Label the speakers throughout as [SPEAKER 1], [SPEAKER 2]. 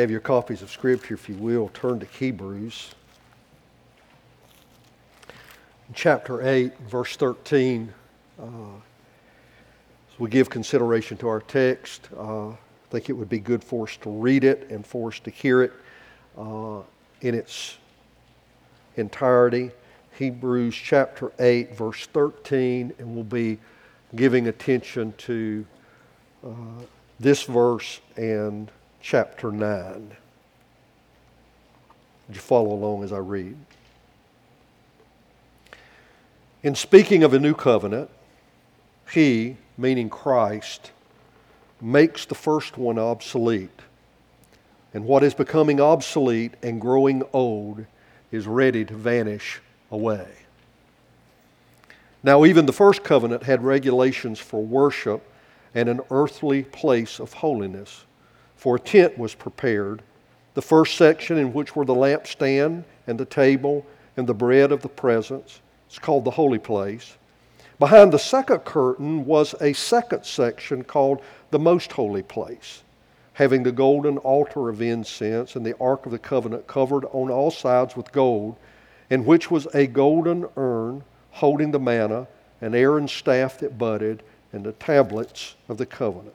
[SPEAKER 1] have your copies of Scripture, if you will, turn to Hebrews. Chapter 8, verse 13. Uh, as we give consideration to our text, uh, I think it would be good for us to read it and for us to hear it uh, in its entirety. Hebrews chapter 8, verse 13, and we'll be giving attention to uh, this verse and chapter 9. Would you follow along as I read? In speaking of a new covenant, he, meaning Christ, makes the first one obsolete. And what is becoming obsolete and growing old is ready to vanish away. Now, even the first covenant had regulations for worship and an earthly place of holiness. For a tent was prepared, the first section in which were the lampstand and the table and the bread of the presence. It's called the holy place. Behind the second curtain was a second section called the most holy place, having the golden altar of incense and the ark of the covenant covered on all sides with gold, in which was a golden urn holding the manna, and Aaron's staff that budded, and the tablets of the covenant.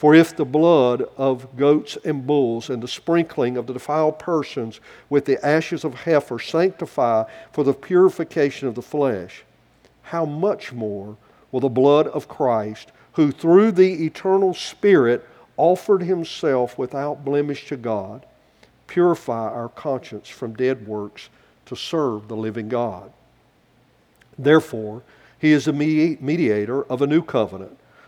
[SPEAKER 1] For if the blood of goats and bulls and the sprinkling of the defiled persons with the ashes of heifer sanctify for the purification of the flesh, how much more will the blood of Christ? who through the eternal Spirit offered himself without blemish to God, purify our conscience from dead works to serve the living God. Therefore, he is a mediator of a new covenant,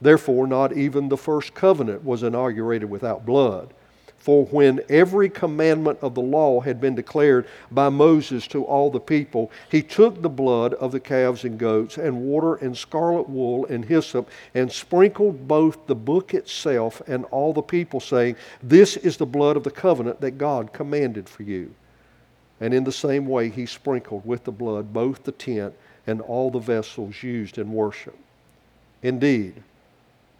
[SPEAKER 1] Therefore, not even the first covenant was inaugurated without blood. For when every commandment of the law had been declared by Moses to all the people, he took the blood of the calves and goats, and water and scarlet wool and hyssop, and sprinkled both the book itself and all the people, saying, This is the blood of the covenant that God commanded for you. And in the same way, he sprinkled with the blood both the tent and all the vessels used in worship. Indeed,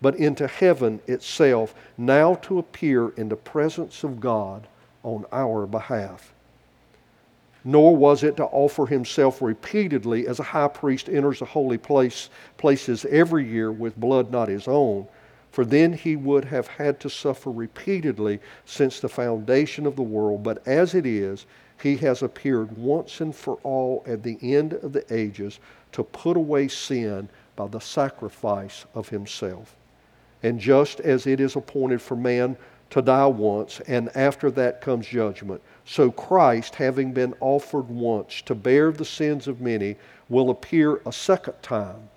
[SPEAKER 1] but into heaven itself, now to appear in the presence of God on our behalf. Nor was it to offer himself repeatedly as a high priest enters the holy place, places every year with blood not his own, for then he would have had to suffer repeatedly since the foundation of the world. But as it is, he has appeared once and for all at the end of the ages to put away sin by the sacrifice of himself. And just as it is appointed for man to die once, and after that comes judgment, so Christ, having been offered once to bear the sins of many, will appear a second time,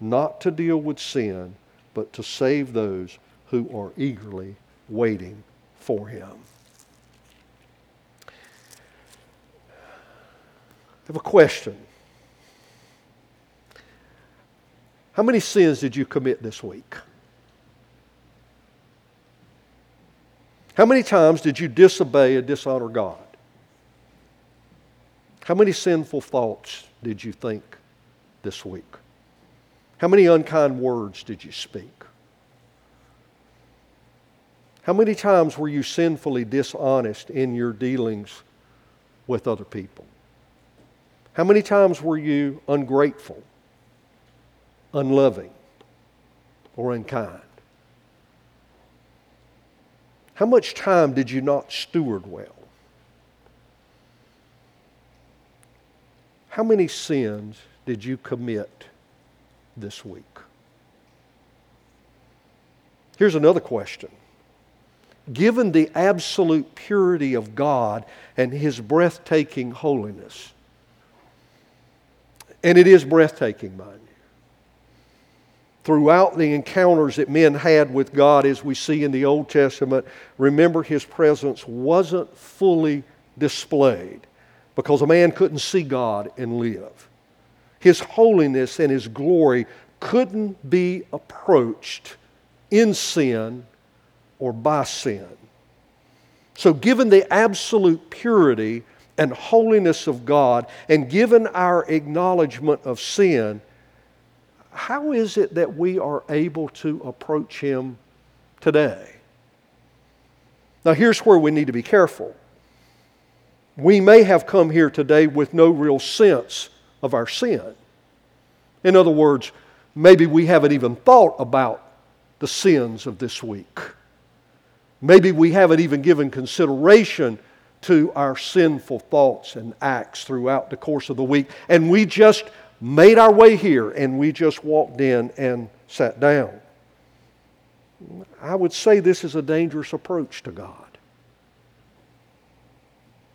[SPEAKER 1] not to deal with sin but to save those who are eagerly waiting for him. I have a question. How many sins did you commit this week? How many times did you disobey and dishonor God? How many sinful thoughts did you think this week? How many unkind words did you speak? How many times were you sinfully dishonest in your dealings with other people? How many times were you ungrateful, unloving, or unkind? How much time did you not steward well? How many sins did you commit this week? Here's another question. Given the absolute purity of God and His breathtaking holiness, and it is breathtaking, mind. Throughout the encounters that men had with God, as we see in the Old Testament, remember His presence wasn't fully displayed because a man couldn't see God and live. His holiness and His glory couldn't be approached in sin or by sin. So, given the absolute purity and holiness of God, and given our acknowledgement of sin, how is it that we are able to approach Him today? Now, here's where we need to be careful. We may have come here today with no real sense of our sin. In other words, maybe we haven't even thought about the sins of this week. Maybe we haven't even given consideration to our sinful thoughts and acts throughout the course of the week. And we just made our way here and we just walked in and sat down. I would say this is a dangerous approach to God.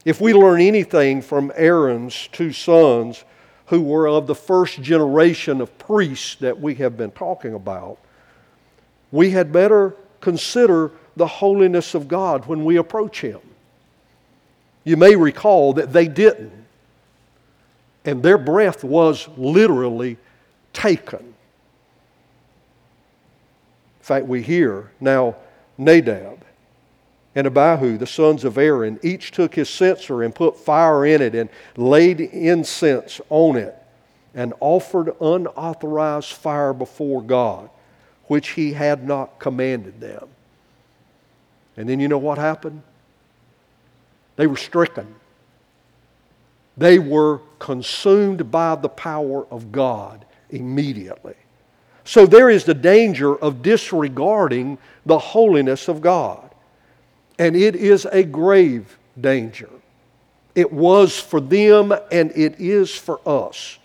[SPEAKER 1] If we learn anything from Aaron's two sons, who were of the first generation of priests that we have been talking about, we had better consider the holiness of God when we approach Him. You may recall that they didn't, and their breath was literally taken. In fact, we hear now Nadab and Abihu, the sons of Aaron, each took his censer and put fire in it and laid incense on it and offered unauthorized fire before God, which he had not commanded them. And then you know what happened? They were stricken. They were consumed by the power of God immediately. So there is the danger of disregarding the holiness of God. And it is a grave danger. It was for them and it is for us.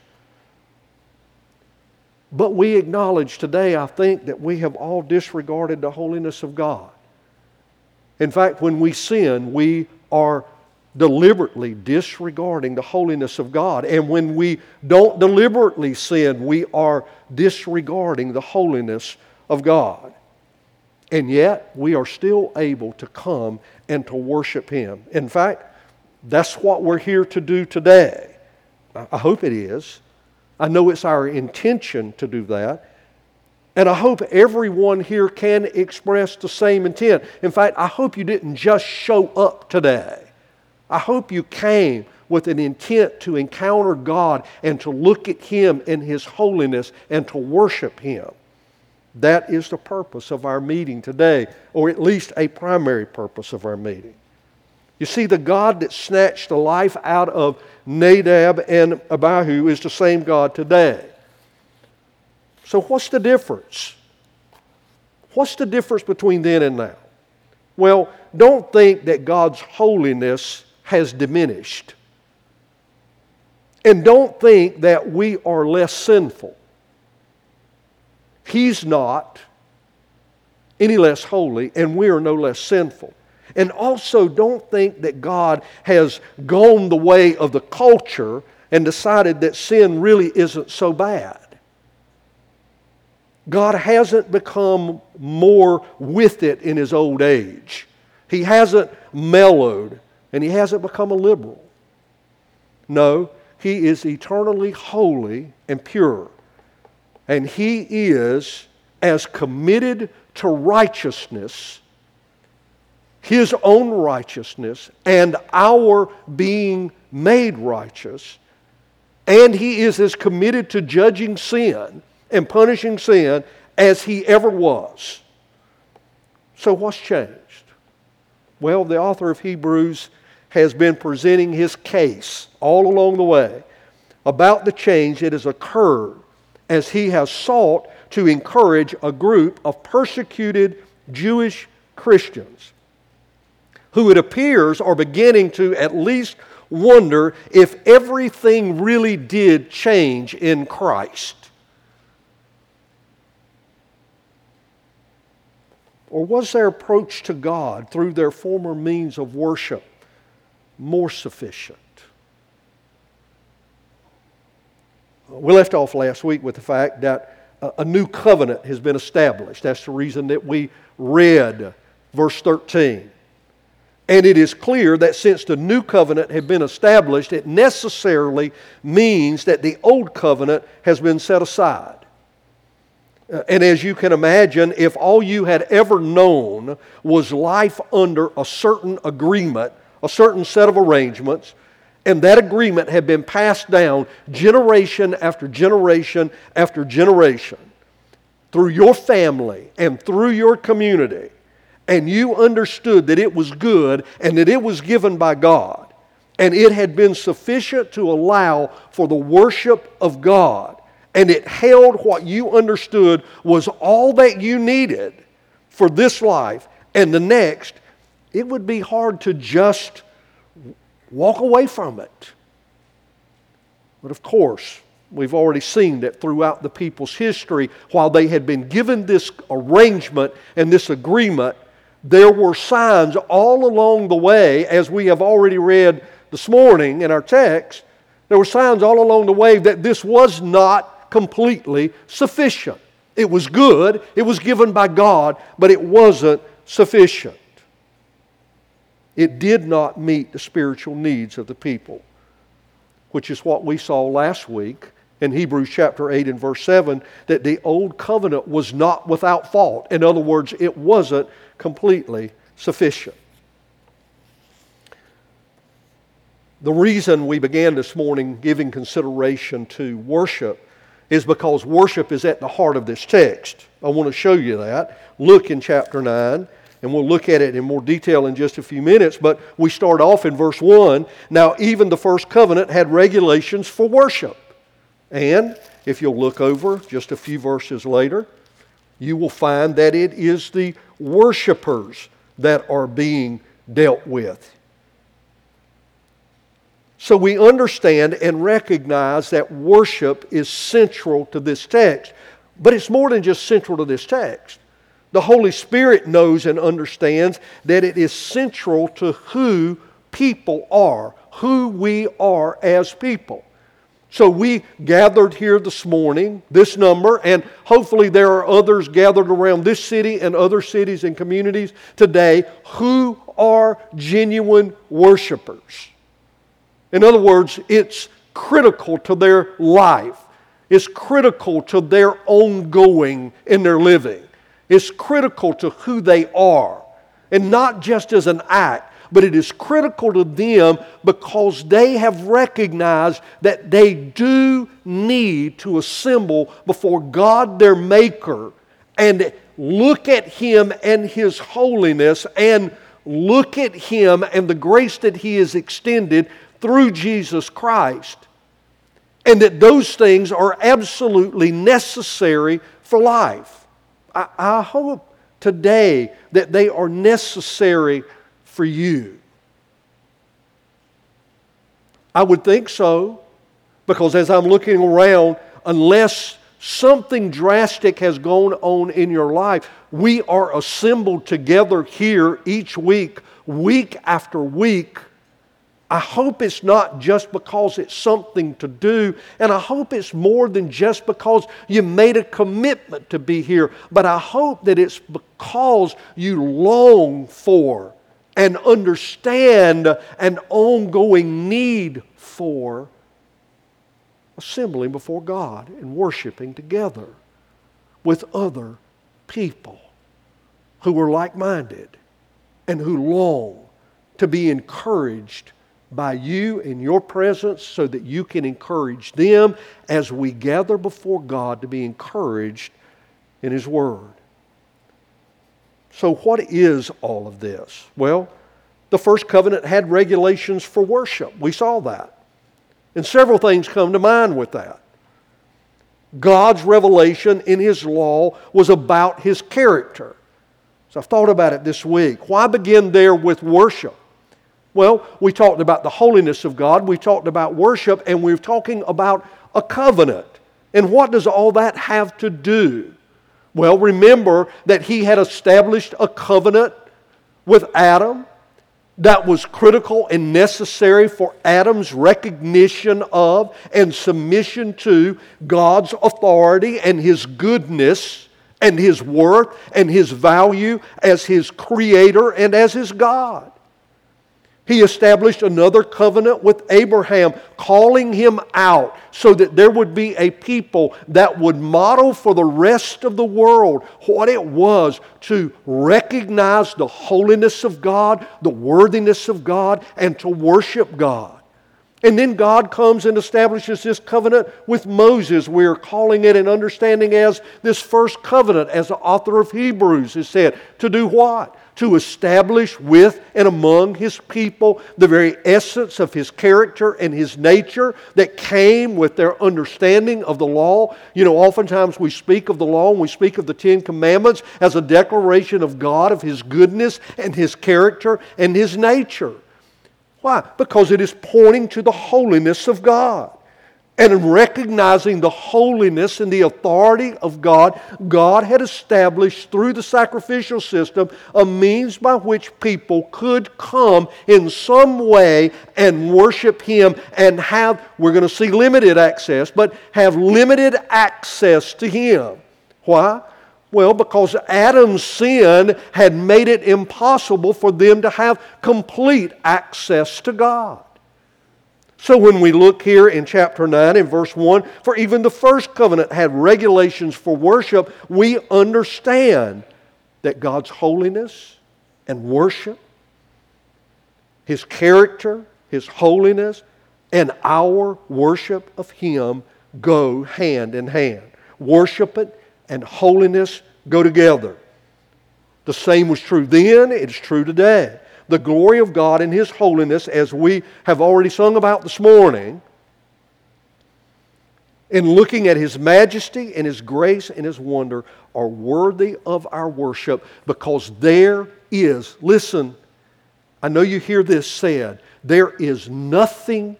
[SPEAKER 1] But we acknowledge today, I think, that we have all disregarded the holiness of God. In fact, when we sin, we are deliberately disregarding the holiness of God. And when we don't deliberately sin, we are disregarding the holiness of God. And yet, we are still able to come and to worship Him. In fact, that's what we're here to do today. I hope it is. I know it's our intention to do that. And I hope everyone here can express the same intent. In fact, I hope you didn't just show up today. I hope you came with an intent to encounter God and to look at Him in His holiness and to worship Him. That is the purpose of our meeting today, or at least a primary purpose of our meeting. You see, the God that snatched the life out of Nadab and Abihu is the same God today. So, what's the difference? What's the difference between then and now? Well, don't think that God's holiness has diminished. And don't think that we are less sinful. He's not any less holy, and we are no less sinful. And also, don't think that God has gone the way of the culture and decided that sin really isn't so bad. God hasn't become more with it in his old age. He hasn't mellowed and he hasn't become a liberal. No, he is eternally holy and pure. And he is as committed to righteousness, his own righteousness, and our being made righteous. And he is as committed to judging sin and punishing sin as he ever was. So, what's changed? Well, the author of Hebrews has been presenting his case all along the way about the change that has occurred as he has sought to encourage a group of persecuted Jewish Christians who it appears are beginning to at least wonder if everything really did change in Christ. Or was their approach to God through their former means of worship more sufficient? We left off last week with the fact that a new covenant has been established. That's the reason that we read verse 13. And it is clear that since the new covenant had been established, it necessarily means that the old covenant has been set aside. Uh, and as you can imagine, if all you had ever known was life under a certain agreement, a certain set of arrangements, and that agreement had been passed down generation after generation after generation through your family and through your community, and you understood that it was good and that it was given by God, and it had been sufficient to allow for the worship of God and it held what you understood was all that you needed for this life and the next, it would be hard to just walk away from it. But of course, we've already seen that throughout the people's history, while they had been given this arrangement and this agreement, there were signs all along the way, as we have already read this morning in our text, there were signs all along the way that this was not completely sufficient. It was good, it was given by God, but it wasn't sufficient. It did not meet the spiritual needs of the people, which is what we saw last week in Hebrews chapter 8 and verse 7 that the old covenant was not without fault. In other words, it wasn't completely sufficient. The reason we began this morning giving consideration to worship is because worship is at the heart of this text. I want to show you that. Look in chapter 9, and we'll look at it in more detail in just a few minutes. But we start off in verse 1. Now, even the first covenant had regulations for worship. And if you'll look over just a few verses later, you will find that it is the worshipers that are being dealt with. So we understand and recognize that worship is central to this text. But it's more than just central to this text. The Holy Spirit knows and understands that it is central to who people are, who we are as people. So we gathered here this morning, this number, and hopefully there are others gathered around this city and other cities and communities today who are genuine worshipers. In other words, it's critical to their life. It's critical to their ongoing in their living. It's critical to who they are. And not just as an act, but it is critical to them because they have recognized that they do need to assemble before God their Maker and look at Him and His holiness and look at Him and the grace that He has extended through Jesus Christ. And that those things are absolutely necessary for life. I, I hope today that they are necessary for you? I would think so, because as I'm looking around, unless something drastic has gone on in your life, we are assembled together here each week, week after week. I hope it's not just because it's something to do, and I hope it's more than just because you made a commitment to be here, but I hope that it's because you long for and understand an ongoing need for assembling before God and worshiping together with other people who are like minded and who long to be encouraged by you in your presence so that you can encourage them as we gather before God to be encouraged in His Word. So, what is all of this? Well, the first covenant had regulations for worship. We saw that. And several things come to mind with that. God's revelation in His law was about His character. So I've thought about it this week. Why begin there with worship? Well, we talked about the holiness of God, we talked about worship, and we're talking about a covenant. And what does all that have to do? Well, remember that He had established a covenant with Adam that was critical and necessary for Adam's recognition of and submission to God's authority and his goodness and his worth and his value as his creator and as his God. He established another covenant with Abraham, calling him out so that there would be a people that would model for the rest of the world what it was to recognize the holiness of God, the worthiness of God, and to worship God. And then God comes and establishes this covenant with Moses. We're calling it and understanding as this first covenant, as the author of Hebrews has said. To do what? To establish with and among his people the very essence of his character and his nature that came with their understanding of the law. You know, oftentimes we speak of the law and we speak of the Ten Commandments as a declaration of God, of his goodness and his character and his nature. Why? Because it is pointing to the holiness of God. And in recognizing the holiness and the authority of God, God had established through the sacrificial system a means by which people could come in some way and worship Him and have, we're going to see limited access, but have limited access to Him. Why? Well, because Adam's sin had made it impossible for them to have complete access to God. So when we look here in chapter 9 in verse 1, for even the first covenant had regulations for worship, we understand that God's holiness and worship, His character, His holiness, and our worship of Him go hand in hand. Worship it and holiness go together. The same was true then, it's true today the glory of God and His holiness, as we have already sung about this morning, in looking at His majesty and His grace and His wonder, are worthy of our worship because there is, listen, I know you hear this said, there is nothing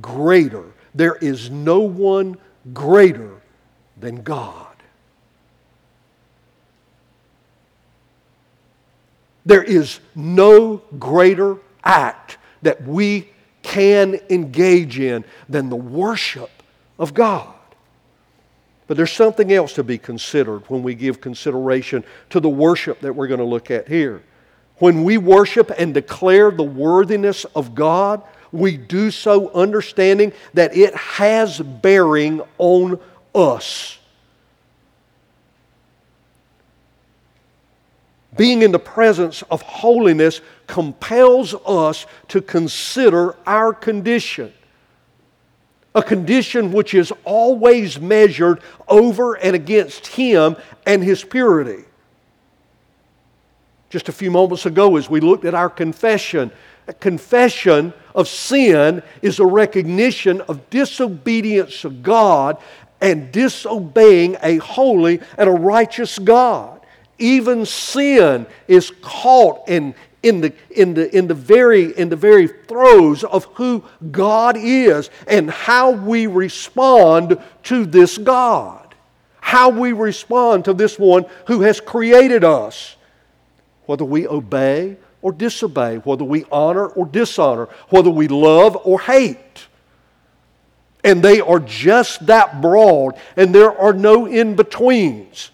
[SPEAKER 1] greater, there is no one greater than God. There is no greater act that we can engage in than the worship of God. But there's something else to be considered when we give consideration to the worship that we're going to look at here. When we worship and declare the worthiness of God, we do so understanding that it has bearing on us. Being in the presence of holiness compels us to consider our condition. A condition which is always measured over and against Him and His purity. Just a few moments ago, as we looked at our confession, a confession of sin is a recognition of disobedience to God and disobeying a holy and a righteous God. Even sin is caught in, in, the, in, the, in, the very, in the very throes of who God is and how we respond to this God. How we respond to this one who has created us. Whether we obey or disobey, whether we honor or dishonor, whether we love or hate. And they are just that broad, and there are no in betweens.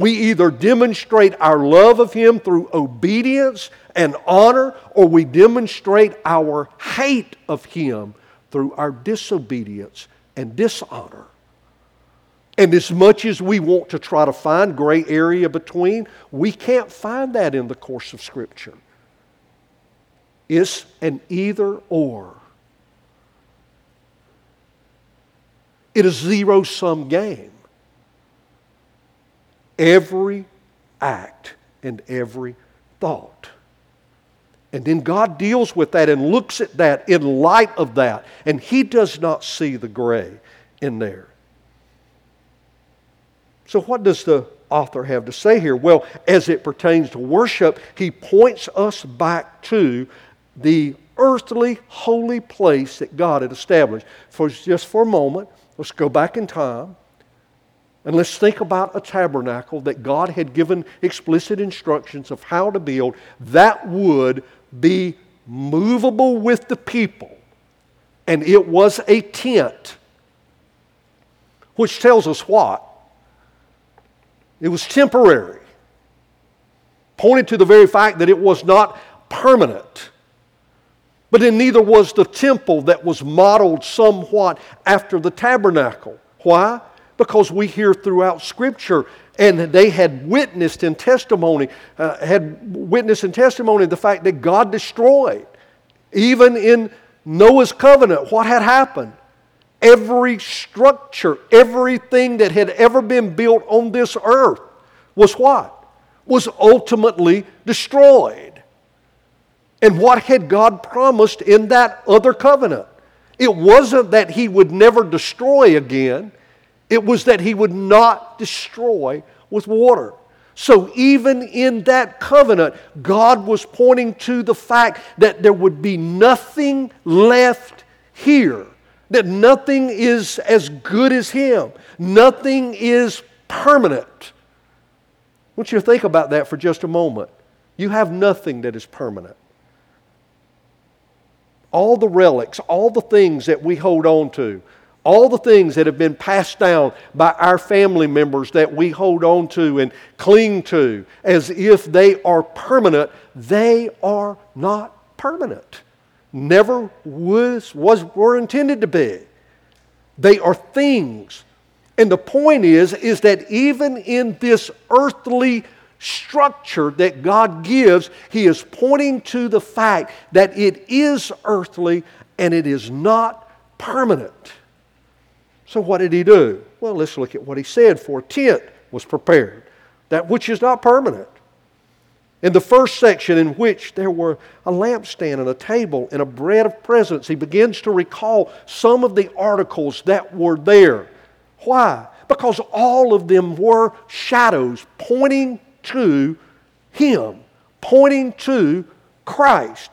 [SPEAKER 1] We either demonstrate our love of Him through obedience and honor, or we demonstrate our hate of Him through our disobedience and dishonor. And as much as we want to try to find gray area between, we can't find that in the course of Scripture. It's an either or. It is zero sum game. Every act and every thought. And then God deals with that and looks at that in light of that. And He does not see the gray in there. So, what does the author have to say here? Well, as it pertains to worship, he points us back to the earthly holy place that God had established. For just for a moment, let's go back in time and let's think about a tabernacle that God had given explicit instructions of how to build that would be movable with the people. And it was a tent, which tells us what? It was temporary, pointed to the very fact that it was not permanent. But then neither was the temple that was modeled somewhat after the tabernacle. Why? Because we hear throughout Scripture, and they had witnessed in testimony, uh, had witnessed in testimony the fact that God destroyed. Even in Noah's covenant, what had happened? Every structure, everything that had ever been built on this earth was what? Was ultimately destroyed. And what had God promised in that other covenant? It wasn't that He would never destroy again, it was that He would not destroy with water. So, even in that covenant, God was pointing to the fact that there would be nothing left here, that nothing is as good as Him, nothing is permanent. I want you to think about that for just a moment. You have nothing that is permanent all the relics, all the things that we hold on to, all the things that have been passed down by our family members that we hold on to and cling to as if they are permanent, they are not permanent. Never was, was were intended to be. They are things. And the point is, is that even in this earthly structure that God gives, He is pointing to the fact that it is earthly and it is not permanent. So, what did He do? Well, let's look at what He said. For a tent was prepared, that which is not permanent. In the first section, in which there were a lampstand and a table and a bread of presence, he begins to recall some of the articles that were there. Why? Because all of them were shadows pointing to Him, pointing to Christ,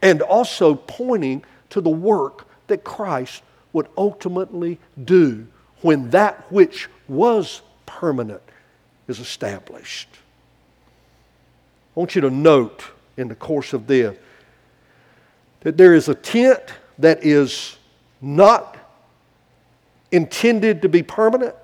[SPEAKER 1] and also pointing to the work that Christ would ultimately do when that which was permanent is established. I want you to note in the course of this that there is a tent that is not intended to be permanent,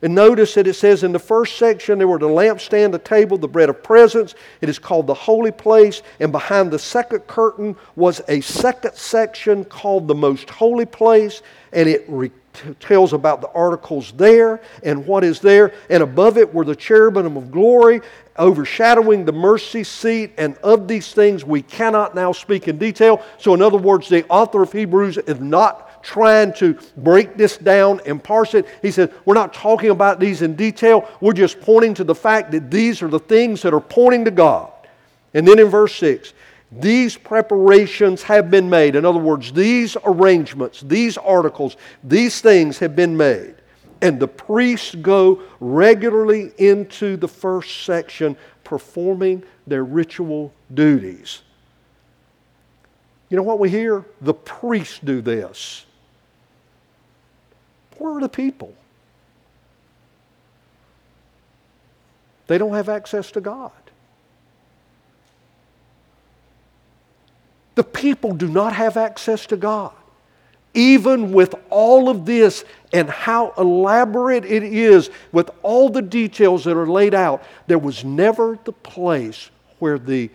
[SPEAKER 1] and notice that it says in the first section there were the lampstand, the table, the bread of presence. It is called the holy place. And behind the second curtain was a second section called the most holy place. And it re- tells about the articles there and what is there. And above it were the cherubim of glory overshadowing the mercy seat. And of these things we cannot now speak in detail. So, in other words, the author of Hebrews is not trying to break this down and parse it. He said, We're not talking about these in detail. We're just pointing to the fact that these are the things that are pointing to God. And then in verse 6, these preparations have been made. In other words, these arrangements, these articles, these things have been made. And the priests go regularly into the first section performing their ritual duties. You know what we hear? The priests do this. Where are the people? They don't have access to God. The people do not have access to God. Even with all of this and how elaborate it is, with all the details that are laid out, there was never the place where the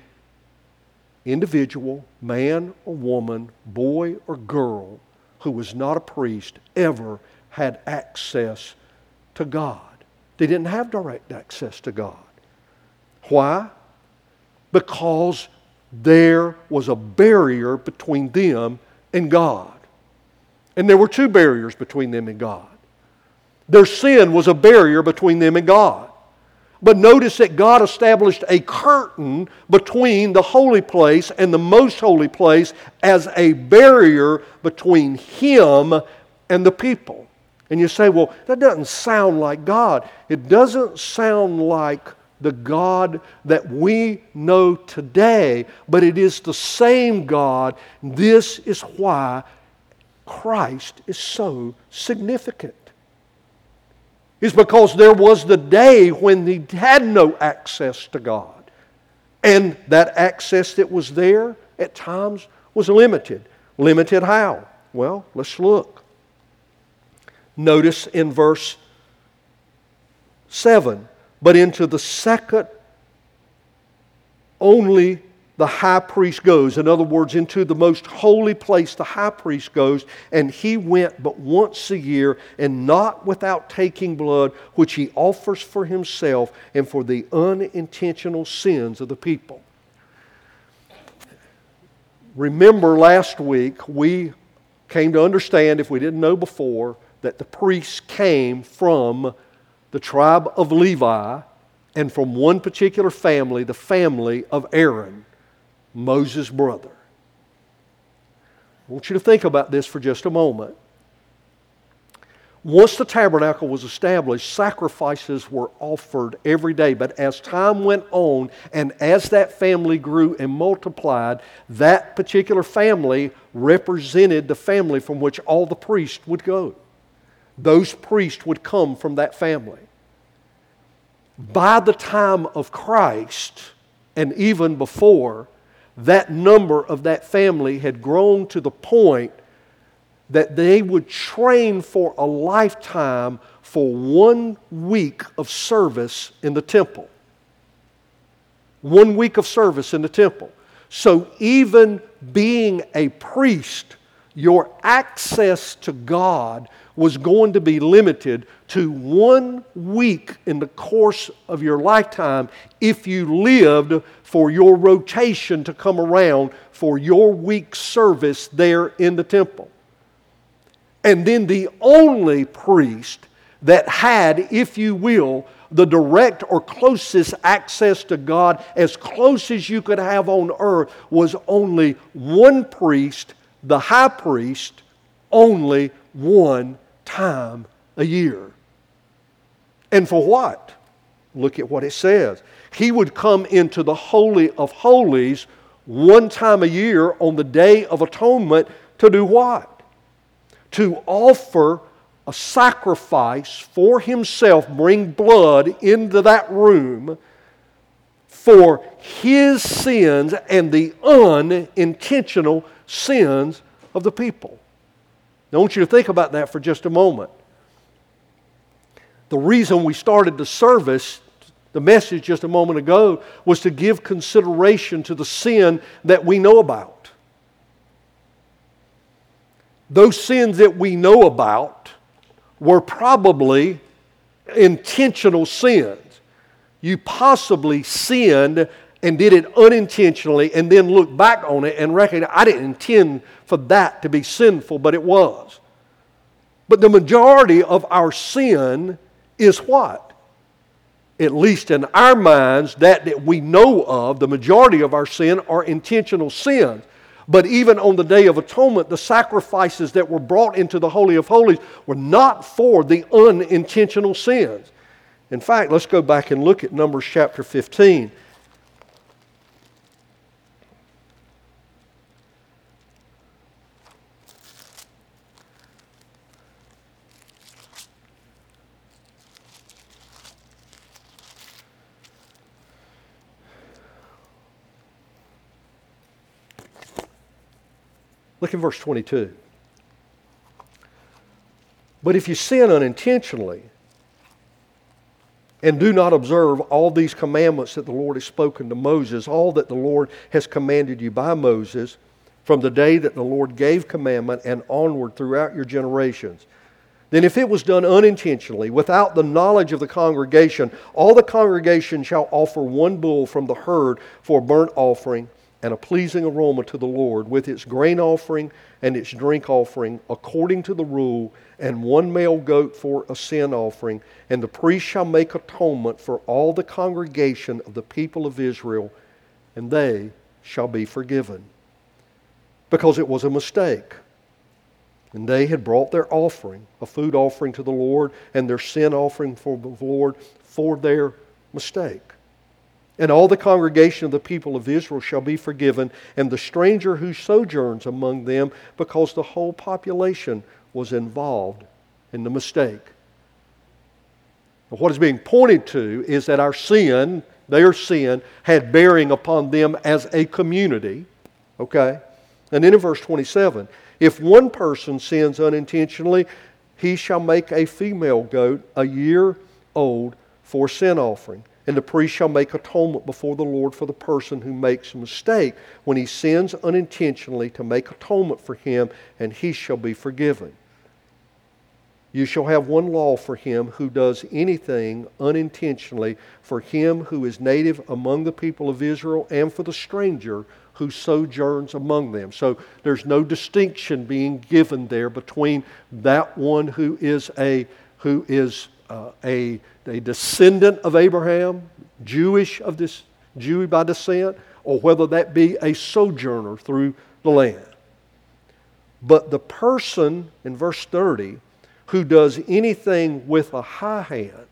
[SPEAKER 1] individual, man or woman, boy or girl, who was not a priest, ever had access to God. They didn't have direct access to God. Why? Because there was a barrier between them and God. And there were two barriers between them and God. Their sin was a barrier between them and God. But notice that God established a curtain between the holy place and the most holy place as a barrier between Him and the people. And you say, well, that doesn't sound like God. It doesn't sound like the God that we know today, but it is the same God. This is why Christ is so significant. Is because there was the day when he had no access to God. And that access that was there at times was limited. Limited how? Well, let's look. Notice in verse 7 but into the second only the high priest goes. In other words, into the most holy place the high priest goes, and he went but once a year, and not without taking blood, which he offers for himself and for the unintentional sins of the people. Remember last week, we came to understand, if we didn't know before, that the priests came from the tribe of Levi and from one particular family, the family of Aaron, Moses' brother. I want you to think about this for just a moment. Once the tabernacle was established, sacrifices were offered every day. But as time went on and as that family grew and multiplied, that particular family represented the family from which all the priests would go. Those priests would come from that family. By the time of Christ, and even before, that number of that family had grown to the point that they would train for a lifetime for one week of service in the temple. One week of service in the temple. So, even being a priest, your access to God was going to be limited to one week in the course of your lifetime if you lived for your rotation to come around for your week service there in the temple. And then the only priest that had, if you will, the direct or closest access to God, as close as you could have on earth, was only one priest, the high priest, only one time a year. And for what? Look at what it says. He would come into the Holy of Holies one time a year on the Day of Atonement to do what? To offer a sacrifice for himself, bring blood into that room for his sins and the unintentional sins of the people. Now, I want you to think about that for just a moment. The reason we started the service, the message just a moment ago, was to give consideration to the sin that we know about. Those sins that we know about were probably intentional sins. You possibly sinned and did it unintentionally and then look back on it and recognize I didn't intend for that to be sinful, but it was. But the majority of our sin is what? At least in our minds, that, that we know of, the majority of our sin are intentional sins. But even on the Day of Atonement, the sacrifices that were brought into the Holy of Holies were not for the unintentional sins. In fact, let's go back and look at Numbers chapter 15. Look at verse 22. But if you sin unintentionally and do not observe all these commandments that the Lord has spoken to Moses, all that the Lord has commanded you by Moses, from the day that the Lord gave commandment and onward throughout your generations, then if it was done unintentionally, without the knowledge of the congregation, all the congregation shall offer one bull from the herd for a burnt offering and a pleasing aroma to the Lord, with its grain offering and its drink offering, according to the rule, and one male goat for a sin offering. And the priest shall make atonement for all the congregation of the people of Israel, and they shall be forgiven. Because it was a mistake. And they had brought their offering, a food offering to the Lord, and their sin offering for the Lord for their mistake. And all the congregation of the people of Israel shall be forgiven, and the stranger who sojourns among them, because the whole population was involved in the mistake. What is being pointed to is that our sin, their sin, had bearing upon them as a community. Okay? And then in verse 27, if one person sins unintentionally, he shall make a female goat a year old for sin offering. And the priest shall make atonement before the Lord for the person who makes a mistake when he sins unintentionally to make atonement for him, and he shall be forgiven. You shall have one law for him who does anything unintentionally, for him who is native among the people of Israel, and for the stranger who sojourns among them. So there's no distinction being given there between that one who is a who is uh, a, a descendant of Abraham, Jewish of this Jew by descent, or whether that be a sojourner through the land. But the person in verse 30 who does anything with a high hand,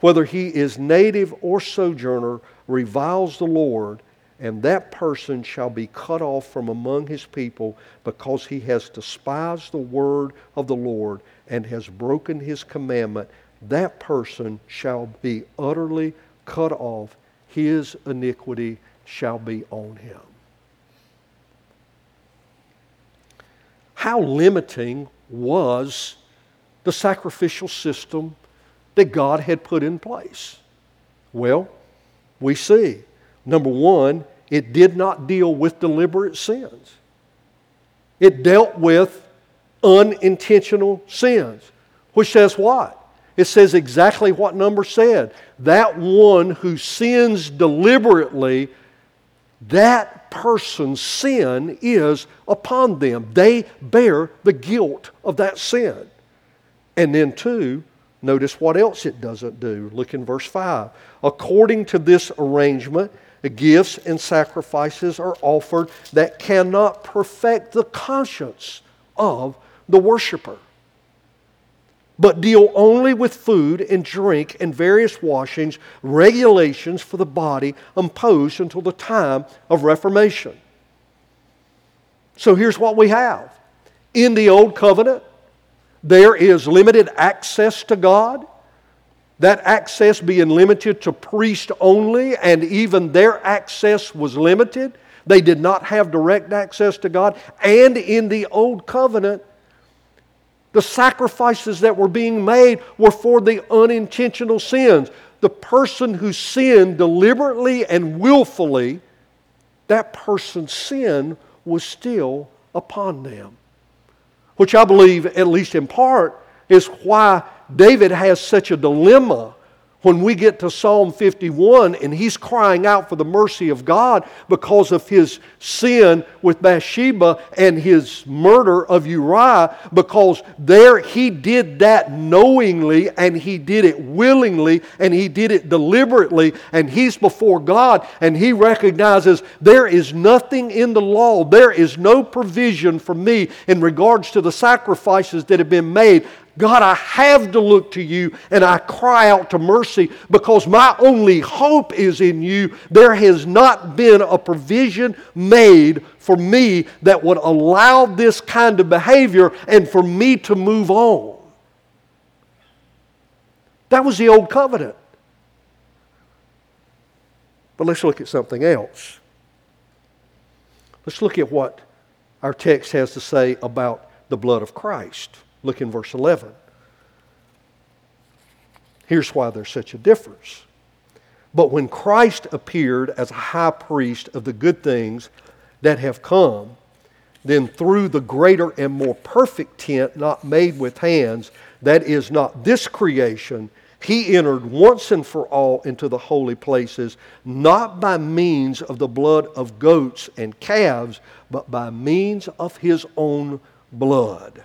[SPEAKER 1] whether he is native or sojourner, reviles the Lord, and that person shall be cut off from among his people because he has despised the word of the Lord and has broken his commandment, that person shall be utterly cut off. His iniquity shall be on him. How limiting was the sacrificial system that God had put in place? Well, we see. Number one, it did not deal with deliberate sins. It dealt with unintentional sins. Which says what? It says exactly what number said. That one who sins deliberately, that person's sin is upon them. They bear the guilt of that sin. And then, two, notice what else it doesn't do. Look in verse 5. According to this arrangement, gifts and sacrifices are offered that cannot perfect the conscience of the worshiper, but deal only with food and drink and various washings, regulations for the body imposed until the time of Reformation. So here's what we have. In the Old Covenant, there is limited access to God. That access being limited to priests only, and even their access was limited. They did not have direct access to God. And in the Old Covenant, the sacrifices that were being made were for the unintentional sins. The person who sinned deliberately and willfully, that person's sin was still upon them. Which I believe, at least in part, is why David has such a dilemma when we get to Psalm 51 and he's crying out for the mercy of God because of his sin with Bathsheba and his murder of Uriah, because there he did that knowingly and he did it willingly and he did it deliberately, and he's before God and he recognizes there is nothing in the law, there is no provision for me in regards to the sacrifices that have been made. God, I have to look to you and I cry out to mercy because my only hope is in you. There has not been a provision made for me that would allow this kind of behavior and for me to move on. That was the old covenant. But let's look at something else. Let's look at what our text has to say about the blood of Christ. Look in verse 11. Here's why there's such a difference. But when Christ appeared as a high priest of the good things that have come, then through the greater and more perfect tent not made with hands, that is not this creation, he entered once and for all into the holy places, not by means of the blood of goats and calves, but by means of his own blood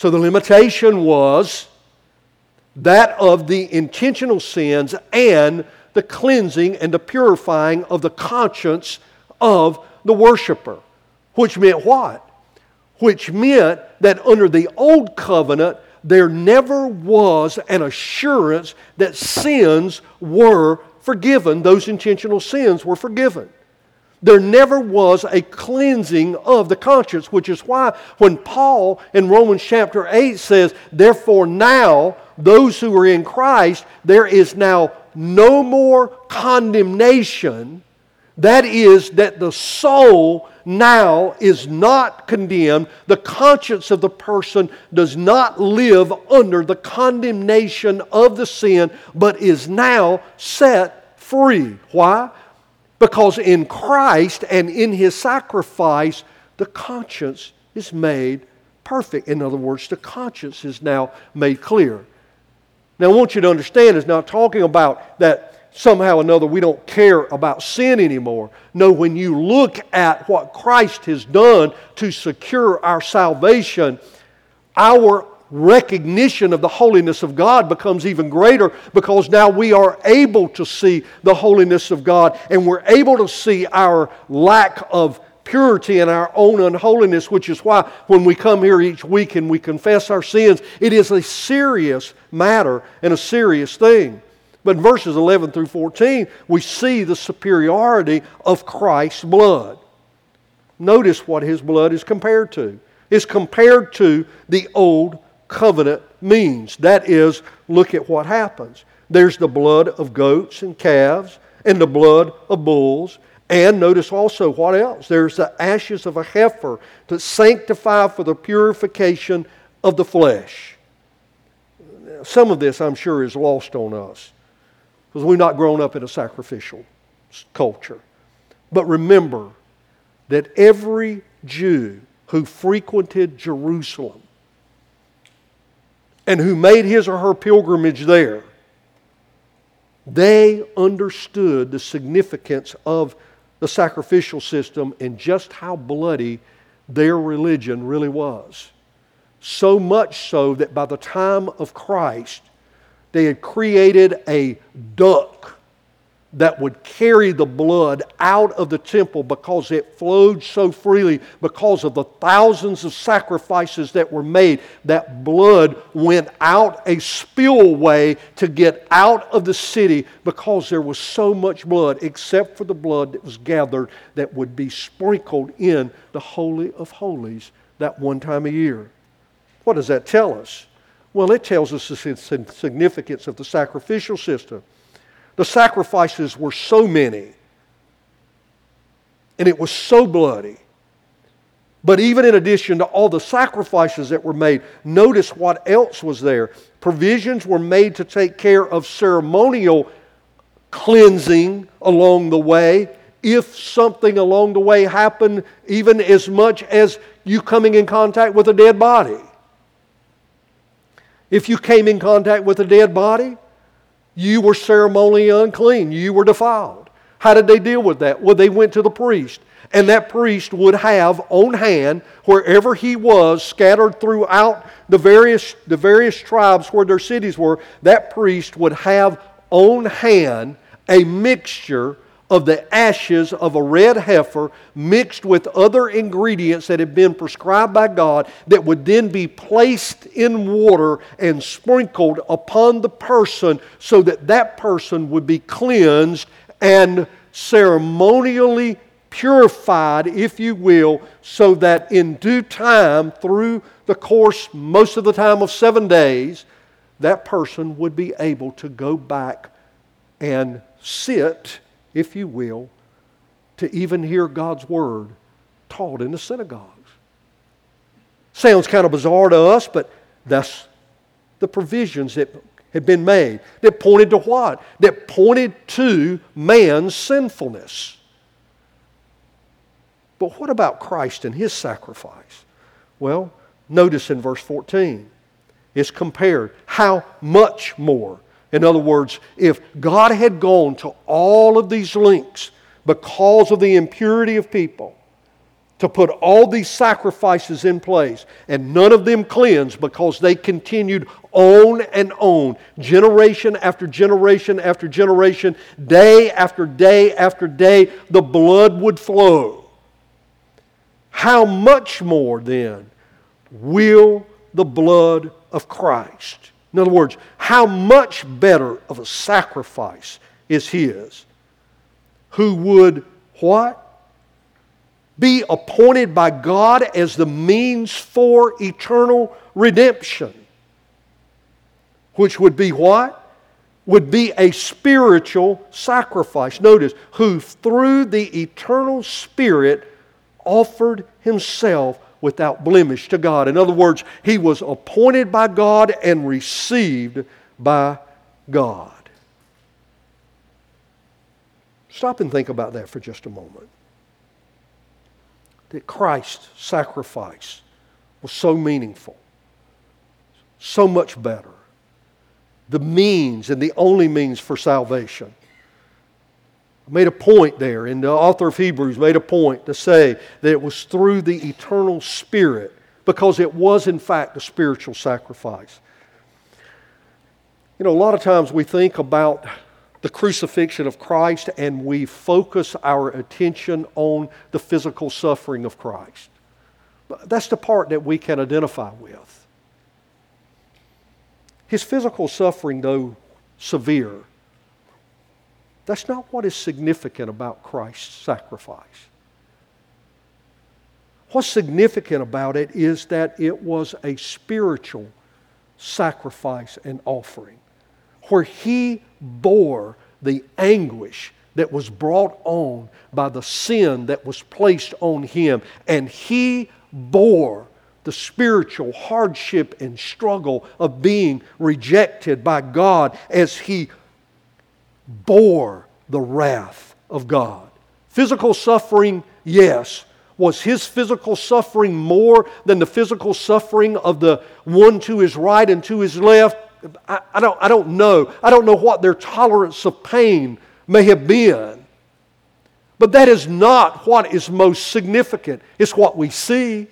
[SPEAKER 1] So the limitation was that of the intentional sins and the cleansing and the purifying of the conscience of the worshiper. Which meant what? Which meant that under the old covenant, there never was an assurance that sins were forgiven, those intentional sins were forgiven. There never was a cleansing of the conscience, which is why when Paul in Romans chapter 8 says, Therefore now, those who are in Christ, there is now no more condemnation. That is, that the soul now is not condemned. The conscience of the person does not live under the condemnation of the sin, but is now set free. Why? Because in Christ and in His sacrifice, the conscience is made perfect. In other words, the conscience is now made clear. Now, I want you to understand, it's not talking about that somehow or another we don't care about sin anymore. No, when you look at what Christ has done to secure our salvation, our recognition of the holiness of God becomes even greater because now we are able to see the holiness of God and we're able to see our lack of purity and our own unholiness, which is why when we come here each week and we confess our sins, it is a serious matter and a serious thing. But in verses 11 through 14, we see the superiority of Christ's blood. Notice what his blood is compared to. It's compared to the old covenant means. That is, look at what happens. There's the blood of goats and calves, and the blood of bulls. And notice also what else? There's the ashes of a heifer to sanctify for the purification of the flesh. Some of this, I'm sure, is lost on us because we've not grown up in a sacrificial culture. But remember that every Jew who frequented Jerusalem and who made his or her pilgrimage there, they understood the significance of the sacrificial system and just how bloody their religion really was. So much so that by the time of Christ, they had created a duck that would carry the blood out of the temple because it flowed so freely because of the thousands of sacrifices that were made. That blood went out a spillway to get out of the city because there was so much blood, except for the blood that was gathered that would be sprinkled in the Holy of Holies that one time a year. What does that tell us? Well, it tells us the significance of the sacrificial system. The sacrifices were so many, and it was so bloody. But even in addition to all the sacrifices that were made, notice what else was there. Provisions were made to take care of ceremonial cleansing along the way. If something along the way happened, even as much as you coming in contact with a dead body. If you came in contact with a dead body, you were ceremonially unclean. You were defiled. How did they deal with that? Well, they went to the priest. And that priest would have on hand, wherever he was, scattered throughout the various, the various tribes where their cities were, that priest would have on hand a mixture of the ashes of a red heifer mixed with other ingredients that had been prescribed by God that would then be placed in water and sprinkled upon the person so that that person would be cleansed and ceremonially purified, if you will, so that in due time, through the course, most of the time of seven days, that person would be able to go back and sit, if you will, to even hear God's word taught in the synagogues. Sounds kind of bizarre to us, but that's the provisions that had been made that pointed to what? That pointed to man's sinfulness. But what about Christ and his sacrifice? Well, notice in verse 14, it's compared. How much more? In other words, if God had gone to all of these lengths because of the impurity of people, to put all these sacrifices in place, and none of them cleansed because they continued on and on, generation after generation after generation, day after day after day, the blood would flow. How much more then will the blood of Christ? In other words, how much better of a sacrifice is His? Who would what? Be appointed by God as the means for eternal redemption. Which would be what? Would be a spiritual sacrifice. Notice, who through the eternal Spirit offered himself without blemish to God. In other words, he was appointed by God and received by God. Stop and think about that for just a moment. That Christ's sacrifice was so meaningful, so much better. The means and the only means for salvation made a point there, and the author of Hebrews made a point to say that it was through the eternal Spirit, because it was, in fact, a spiritual sacrifice. You know, a lot of times we think about the crucifixion of Christ and we focus our attention on the physical suffering of Christ. That's the part that we can identify with. His physical suffering, though severe, that's not what is significant about Christ's sacrifice. What's significant about it is that it was a spiritual sacrifice and offering where he bore the anguish that was brought on by the sin that was placed on him, and he bore the spiritual hardship and struggle of being rejected by God as he bore the wrath of God. Physical suffering, yes. Was his physical suffering more than the physical suffering of the one to his right and to his left? I, I, don't, I don't know. I don't know what their tolerance of pain may have been. But that is not what is most significant. It's what we see.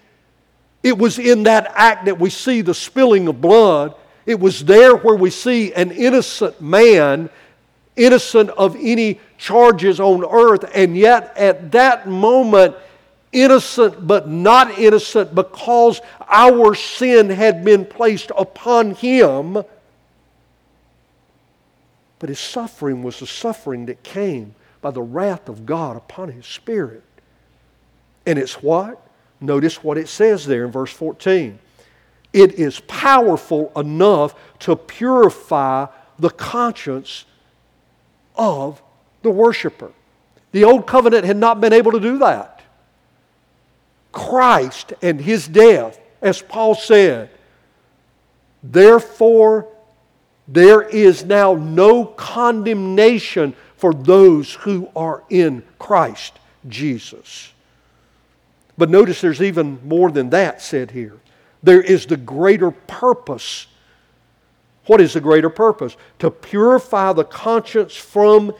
[SPEAKER 1] It was in that act that we see the spilling of blood. It was there where we see an innocent man innocent of any charges on earth, and yet at that moment, innocent but not innocent because our sin had been placed upon him. But his suffering was the suffering that came by the wrath of God upon his spirit. And it's what? Notice what it says there in verse 14. It is powerful enough to purify the conscience of the worshiper. The old covenant had not been able to do that. Christ and his death, as Paul said, therefore there is now no condemnation for those who are in Christ Jesus. But notice there's even more than that said here. There is the greater purpose. What is the greater purpose? To purify the conscience from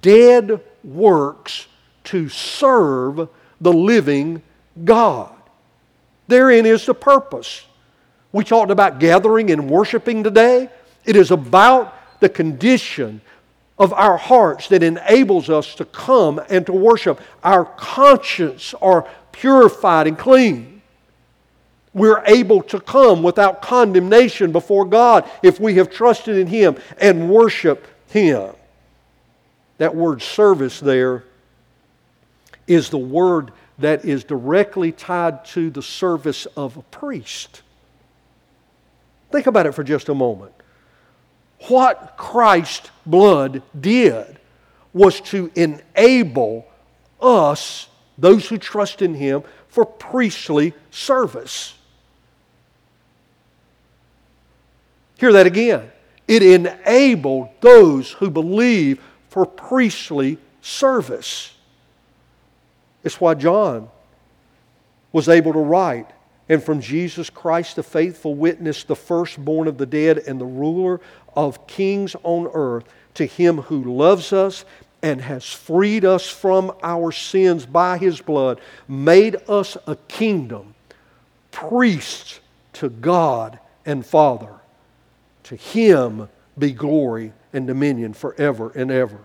[SPEAKER 1] dead works to serve the living God. Therein is the purpose. We talked about gathering and worshiping today. It is about the condition of our hearts that enables us to come and to worship. Our conscience are purified and clean. We're able to come without condemnation before God if we have trusted in Him and worship Him. That word service there is the word that is directly tied to the service of a priest. Think about it for just a moment. What Christ's blood did was to enable us, those who trust in Him, for priestly service. Hear that again. It enabled those who believe for priestly service. It's why John was able to write, and from Jesus Christ, the faithful witness, the firstborn of the dead, and the ruler of kings on earth, to him who loves us and has freed us from our sins by his blood, made us a kingdom, priests to God and Father. To him be glory and dominion forever and ever.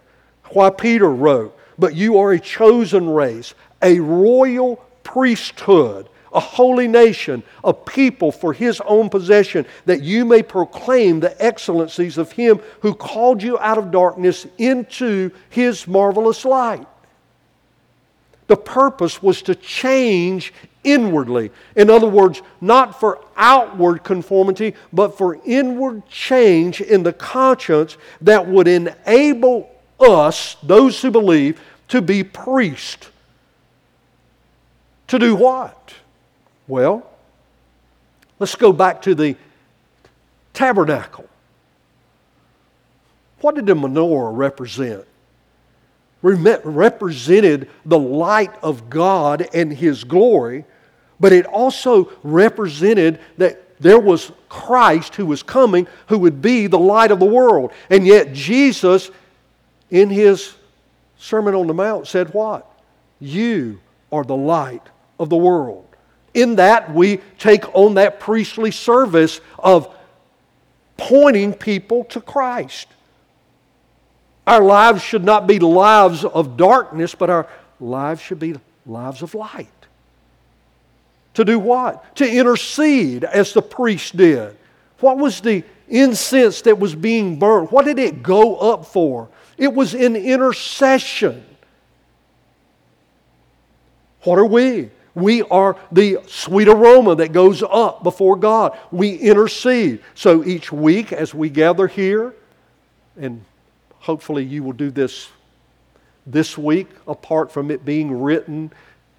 [SPEAKER 1] Why Peter wrote, But you are a chosen race, a royal priesthood a holy nation, a people for his own possession, that you may proclaim the excellencies of him who called you out of darkness into his marvelous light. The purpose was to change inwardly. In other words, not for outward conformity, but for inward change in the conscience that would enable us, those who believe, to be priests. To do what? Well, let's go back to the tabernacle. What did the menorah represent? Represented the light of God and His glory, but it also represented that there was Christ who was coming who would be the light of the world. And yet, Jesus, in His Sermon on the Mount, said, What? You are the light of the world. In that, we take on that priestly service of pointing people to Christ. Our lives should not be lives of darkness, but our lives should be lives of light. To do what? To intercede as the priest did. What was the incense that was being burned? What did it go up for? It was in intercession. What are we? We are the sweet aroma that goes up before God. We intercede. So each week as we gather here, and hopefully you will do this this week, apart from it being written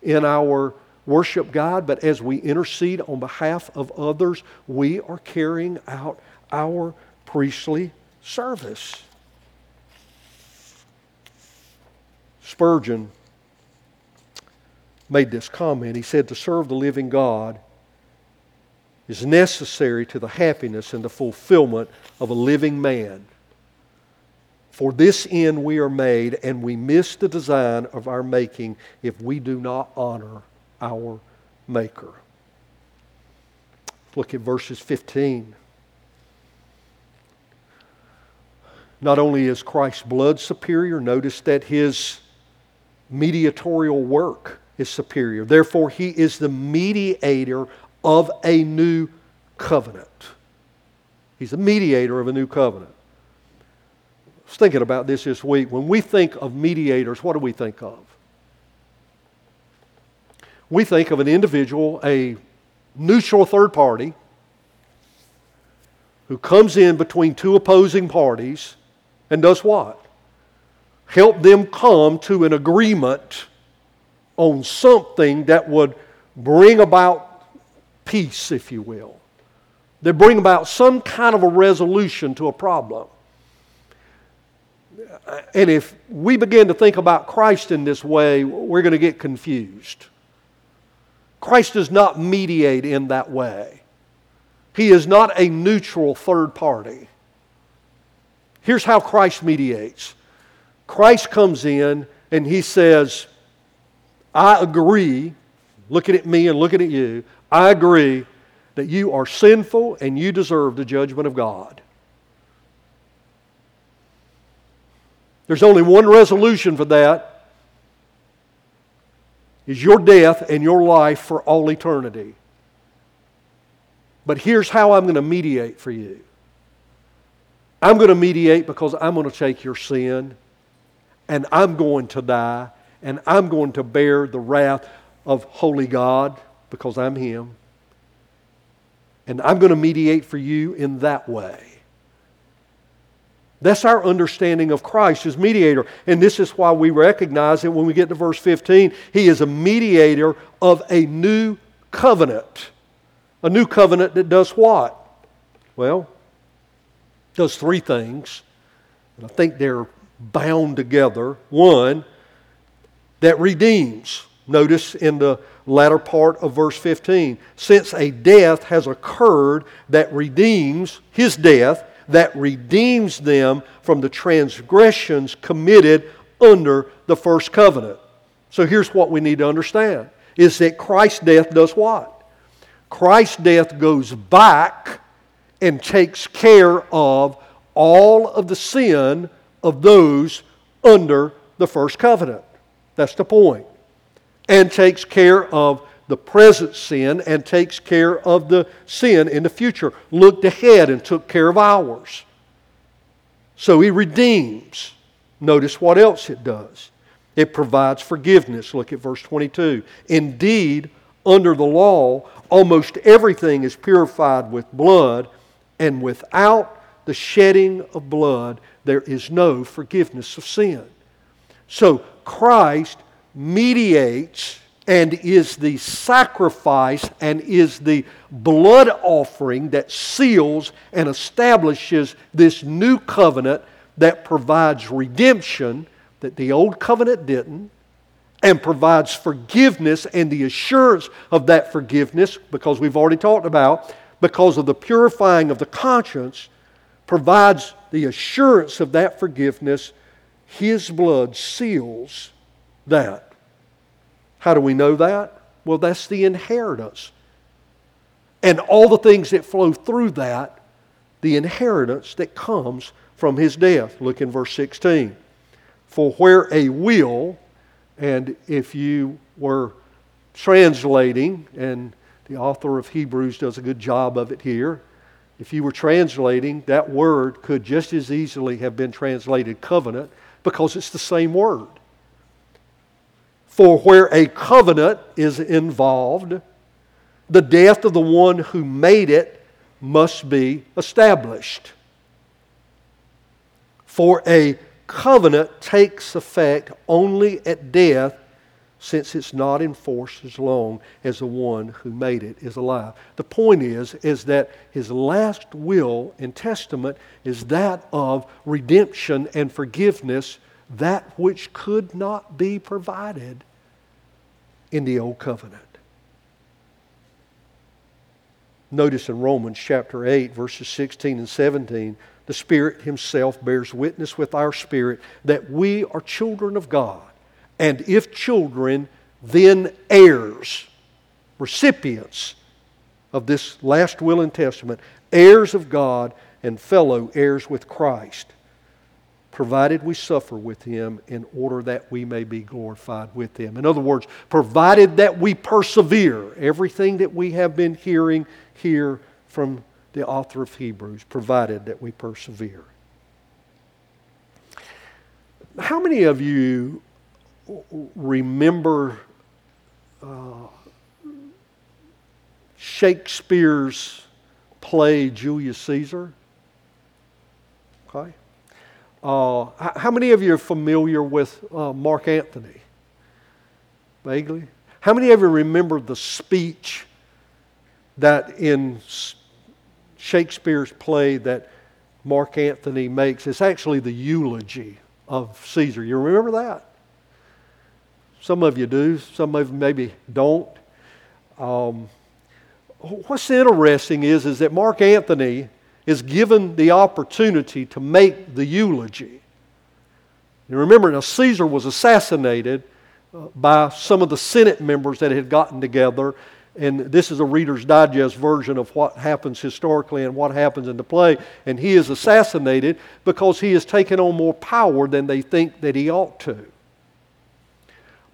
[SPEAKER 1] in our worship guide, but as we intercede on behalf of others, we are carrying out our priestly service. Spurgeon made this comment. He said, To serve the living God is necessary to the happiness and the fulfillment of a living man. For this end we are made, and we miss the design of our making if we do not honor our Maker. Look at verses 15. Not only is Christ's blood superior, notice that his mediatorial work is superior. Therefore, he is the mediator of a new covenant. He's the mediator of a new covenant. Was thinking about this this week. When we think of mediators, what do we think of? We think of an individual, a neutral third party, who comes in between two opposing parties and does what? help them come to an agreement on something that would bring about peace, if you will. That bring about some kind of a resolution to a problem. And if we begin to think about Christ in this way, we're going to get confused. Christ does not mediate in that way. He is not a neutral third party. Here's how Christ mediates Christ comes in and he says, I agree, looking at me and looking at you, I agree that you are sinful and you deserve the judgment of God. There's only one resolution for that is your death and your life for all eternity. But here's how I'm going to mediate for you. I'm going to mediate because I'm going to take your sin and I'm going to die and I'm going to bear the wrath of holy God because I'm Him. And I'm going to mediate for you in that way. That's our understanding of Christ as mediator. And this is why we recognize that when we get to verse 15, he is a mediator of a new covenant. A new covenant that does what? Well, does three things. And I think they're bound together. One, that redeems. Notice in the latter part of verse 15. Since a death has occurred that redeems, his death, that redeems them from the transgressions committed under the first covenant. So here's what we need to understand is that Christ's death does what? Christ's death goes back and takes care of all of the sin of those under the first covenant. That's the point. And takes care of the present sin and takes care of the sin in the future. Looked ahead and took care of ours. So he redeems. Notice what else it does. It provides forgiveness. Look at verse 22. Indeed, under the law, almost everything is purified with blood, and without the shedding of blood, there is no forgiveness of sin. So Christ mediates and is the sacrifice and is the blood offering that seals and establishes this new covenant that provides redemption that the old covenant didn't and provides forgiveness and the assurance of that forgiveness because we've already talked about because of the purifying of the conscience provides the assurance of that forgiveness. His blood seals that how do we know that? Well, that's the inheritance. And all the things that flow through that, the inheritance that comes from his death. Look in verse 16. For where a will, and if you were translating, and the author of Hebrews does a good job of it here, if you were translating, that word could just as easily have been translated covenant because it's the same word. For where a covenant is involved, the death of the one who made it must be established. For a covenant takes effect only at death since it's not in force as long as the one who made it is alive. The point is is that his last will and testament is that of redemption and forgiveness that which could not be provided in the Old Covenant. Notice in Romans chapter 8, verses 16 and 17, the Spirit Himself bears witness with our spirit that we are children of God. And if children, then heirs, recipients of this last will and testament, heirs of God and fellow heirs with Christ provided we suffer with him in order that we may be glorified with him. In other words, provided that we persevere, everything that we have been hearing here from the author of Hebrews, provided that we persevere. How many of you remember uh, Shakespeare's play Julius Caesar? Okay. Uh, how many of you are familiar with uh, Mark Antony? Vaguely? How many of you remember the speech that in Shakespeare's play that Mark Antony makes? It's actually the eulogy of Caesar. You remember that? Some of you do, some of you maybe don't. Um, what's interesting is, is that Mark Antony is given the opportunity to make the eulogy. You remember, now Caesar was assassinated uh, by some of the Senate members that had gotten together. And this is a Reader's Digest version of what happens historically and what happens in the play. And he is assassinated because he has taken on more power than they think that he ought to.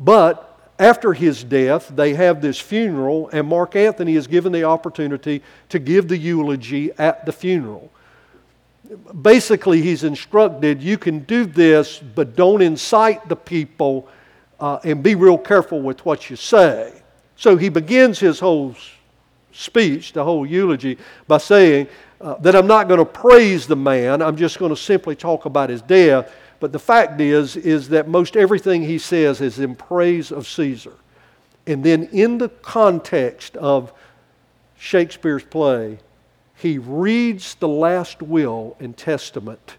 [SPEAKER 1] But after his death, they have this funeral, and Mark Antony is given the opportunity to give the eulogy at the funeral. Basically, he's instructed you can do this, but don't incite the people uh, and be real careful with what you say. So he begins his whole speech, the whole eulogy, by saying uh, that I'm not going to praise the man, I'm just going to simply talk about his death but the fact is, is that most everything he says is in praise of Caesar. And then in the context of Shakespeare's play, he reads the last will and testament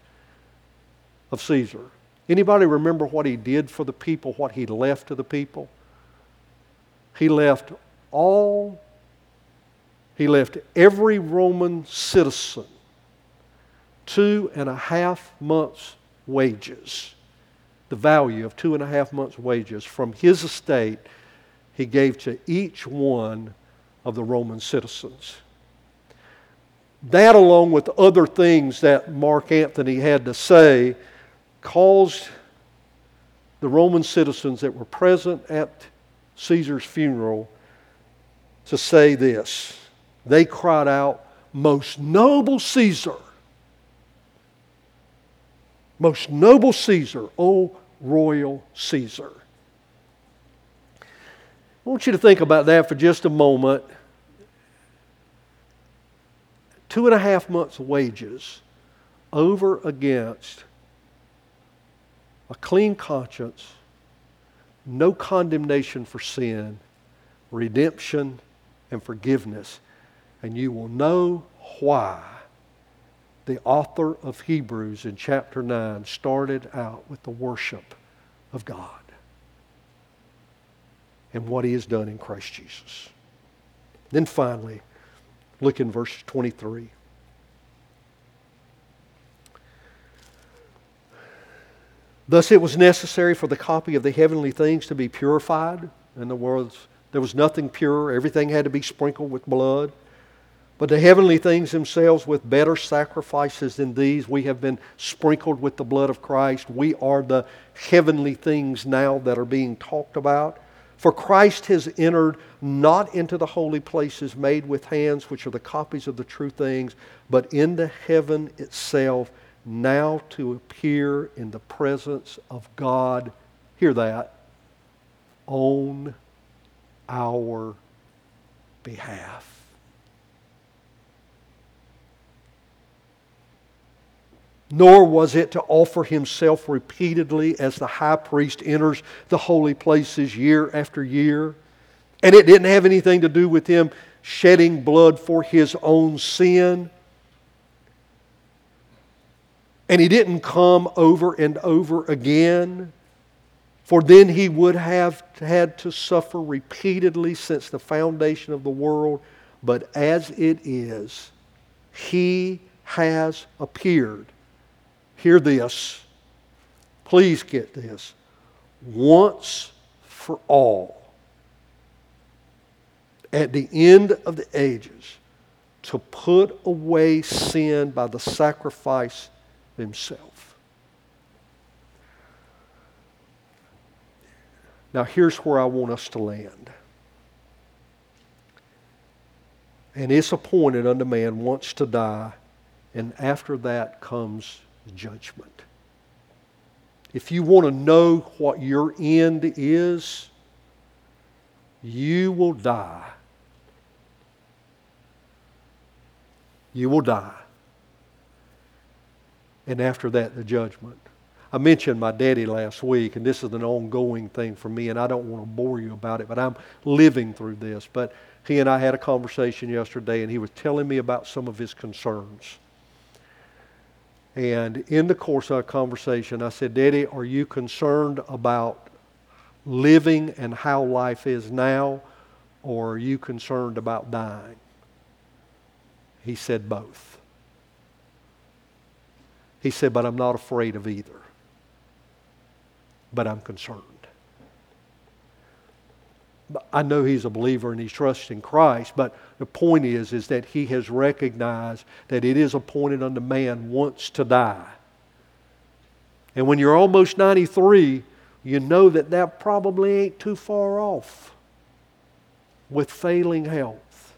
[SPEAKER 1] of Caesar. Anybody remember what he did for the people, what he left to the people? He left all, he left every Roman citizen two and a half months' wages, the value of two and a half months' wages from his estate, he gave to each one of the Roman citizens. That, along with other things that Mark Antony had to say, caused the Roman citizens that were present at Caesar's funeral to say this. They cried out, Most noble Caesar, most noble Caesar, O royal Caesar. I want you to think about that for just a moment. Two and a half months' wages over against a clean conscience, no condemnation for sin, redemption, and forgiveness. And you will know why the author of Hebrews in chapter 9 started out with the worship of God and what he has done in Christ Jesus. Then finally, look in verse 23. Thus it was necessary for the copy of the heavenly things to be purified. In the words, there was nothing pure, everything had to be sprinkled with blood. But the heavenly things themselves, with better sacrifices than these, we have been sprinkled with the blood of Christ. We are the heavenly things now that are being talked about. For Christ has entered not into the holy places made with hands, which are the copies of the true things, but into heaven itself, now to appear in the presence of God. Hear that. On our behalf. Nor was it to offer himself repeatedly as the high priest enters the holy places year after year. And it didn't have anything to do with him shedding blood for his own sin. And he didn't come over and over again, for then he would have had to suffer repeatedly since the foundation of the world. But as it is, he has appeared Hear this. Please get this. Once for all, at the end of the ages, to put away sin by the sacrifice of himself. Now, here's where I want us to land. And it's appointed unto man once to die, and after that comes judgment. If you want to know what your end is, you will die. You will die. and after that, the judgment. I mentioned my daddy last week, and this is an ongoing thing for me, and I don't want to bore you about it, but I'm living through this. But he and I had a conversation yesterday, and he was telling me about some of his concerns. And in the course of our conversation, I said, Daddy, are you concerned about living and how life is now, or are you concerned about dying? He said, Both. He said, But I'm not afraid of either. But I'm concerned. I know he's a believer and he's trusting Christ, but the point is, is that he has recognized that it is appointed unto man once to die. And when you're almost 93, you know that that probably ain't too far off with failing health.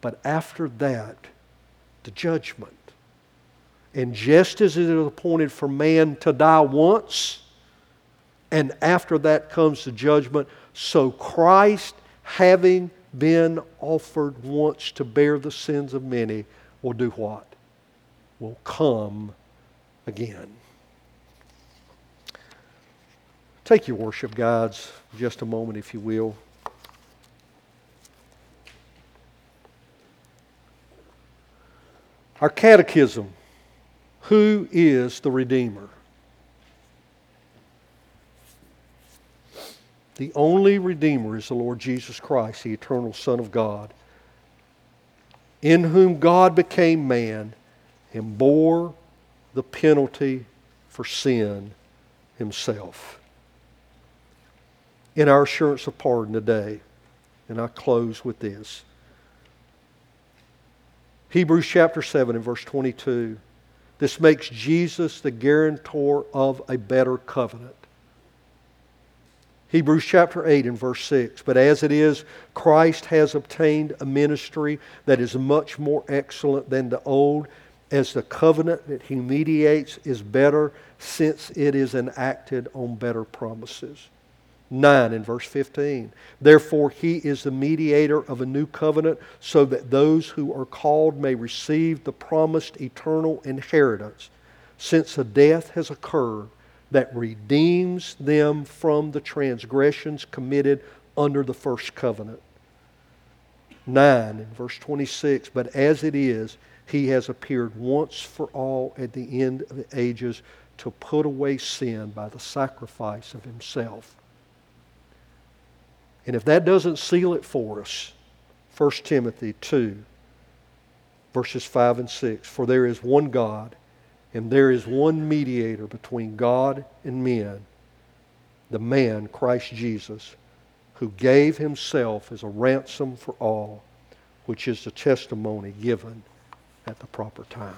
[SPEAKER 1] But after that, the judgment. And just as it is appointed for man to die once, and after that comes the judgment, so Christ, having been offered once to bear the sins of many, will do what? Will come again. Take your worship guides just a moment, if you will. Our catechism Who is the Redeemer? The only Redeemer is the Lord Jesus Christ, the eternal Son of God, in whom God became man and bore the penalty for sin himself. In our assurance of pardon today, and I close with this. Hebrews chapter 7 and verse 22. This makes Jesus the guarantor of a better covenant. Hebrews chapter 8 and verse 6. But as it is, Christ has obtained a ministry that is much more excellent than the old, as the covenant that he mediates is better, since it is enacted on better promises. 9 in verse 15. Therefore, he is the mediator of a new covenant, so that those who are called may receive the promised eternal inheritance, since a death has occurred that redeems them from the transgressions committed under the first covenant. 9 in verse 26 But as it is, he has appeared once for all at the end of the ages to put away sin by the sacrifice of himself. And if that doesn't seal it for us, 1 Timothy 2, verses 5 and 6 For there is one God and there is one mediator between God and men, the man, Christ Jesus, who gave himself as a ransom for all, which is the testimony given at the proper time.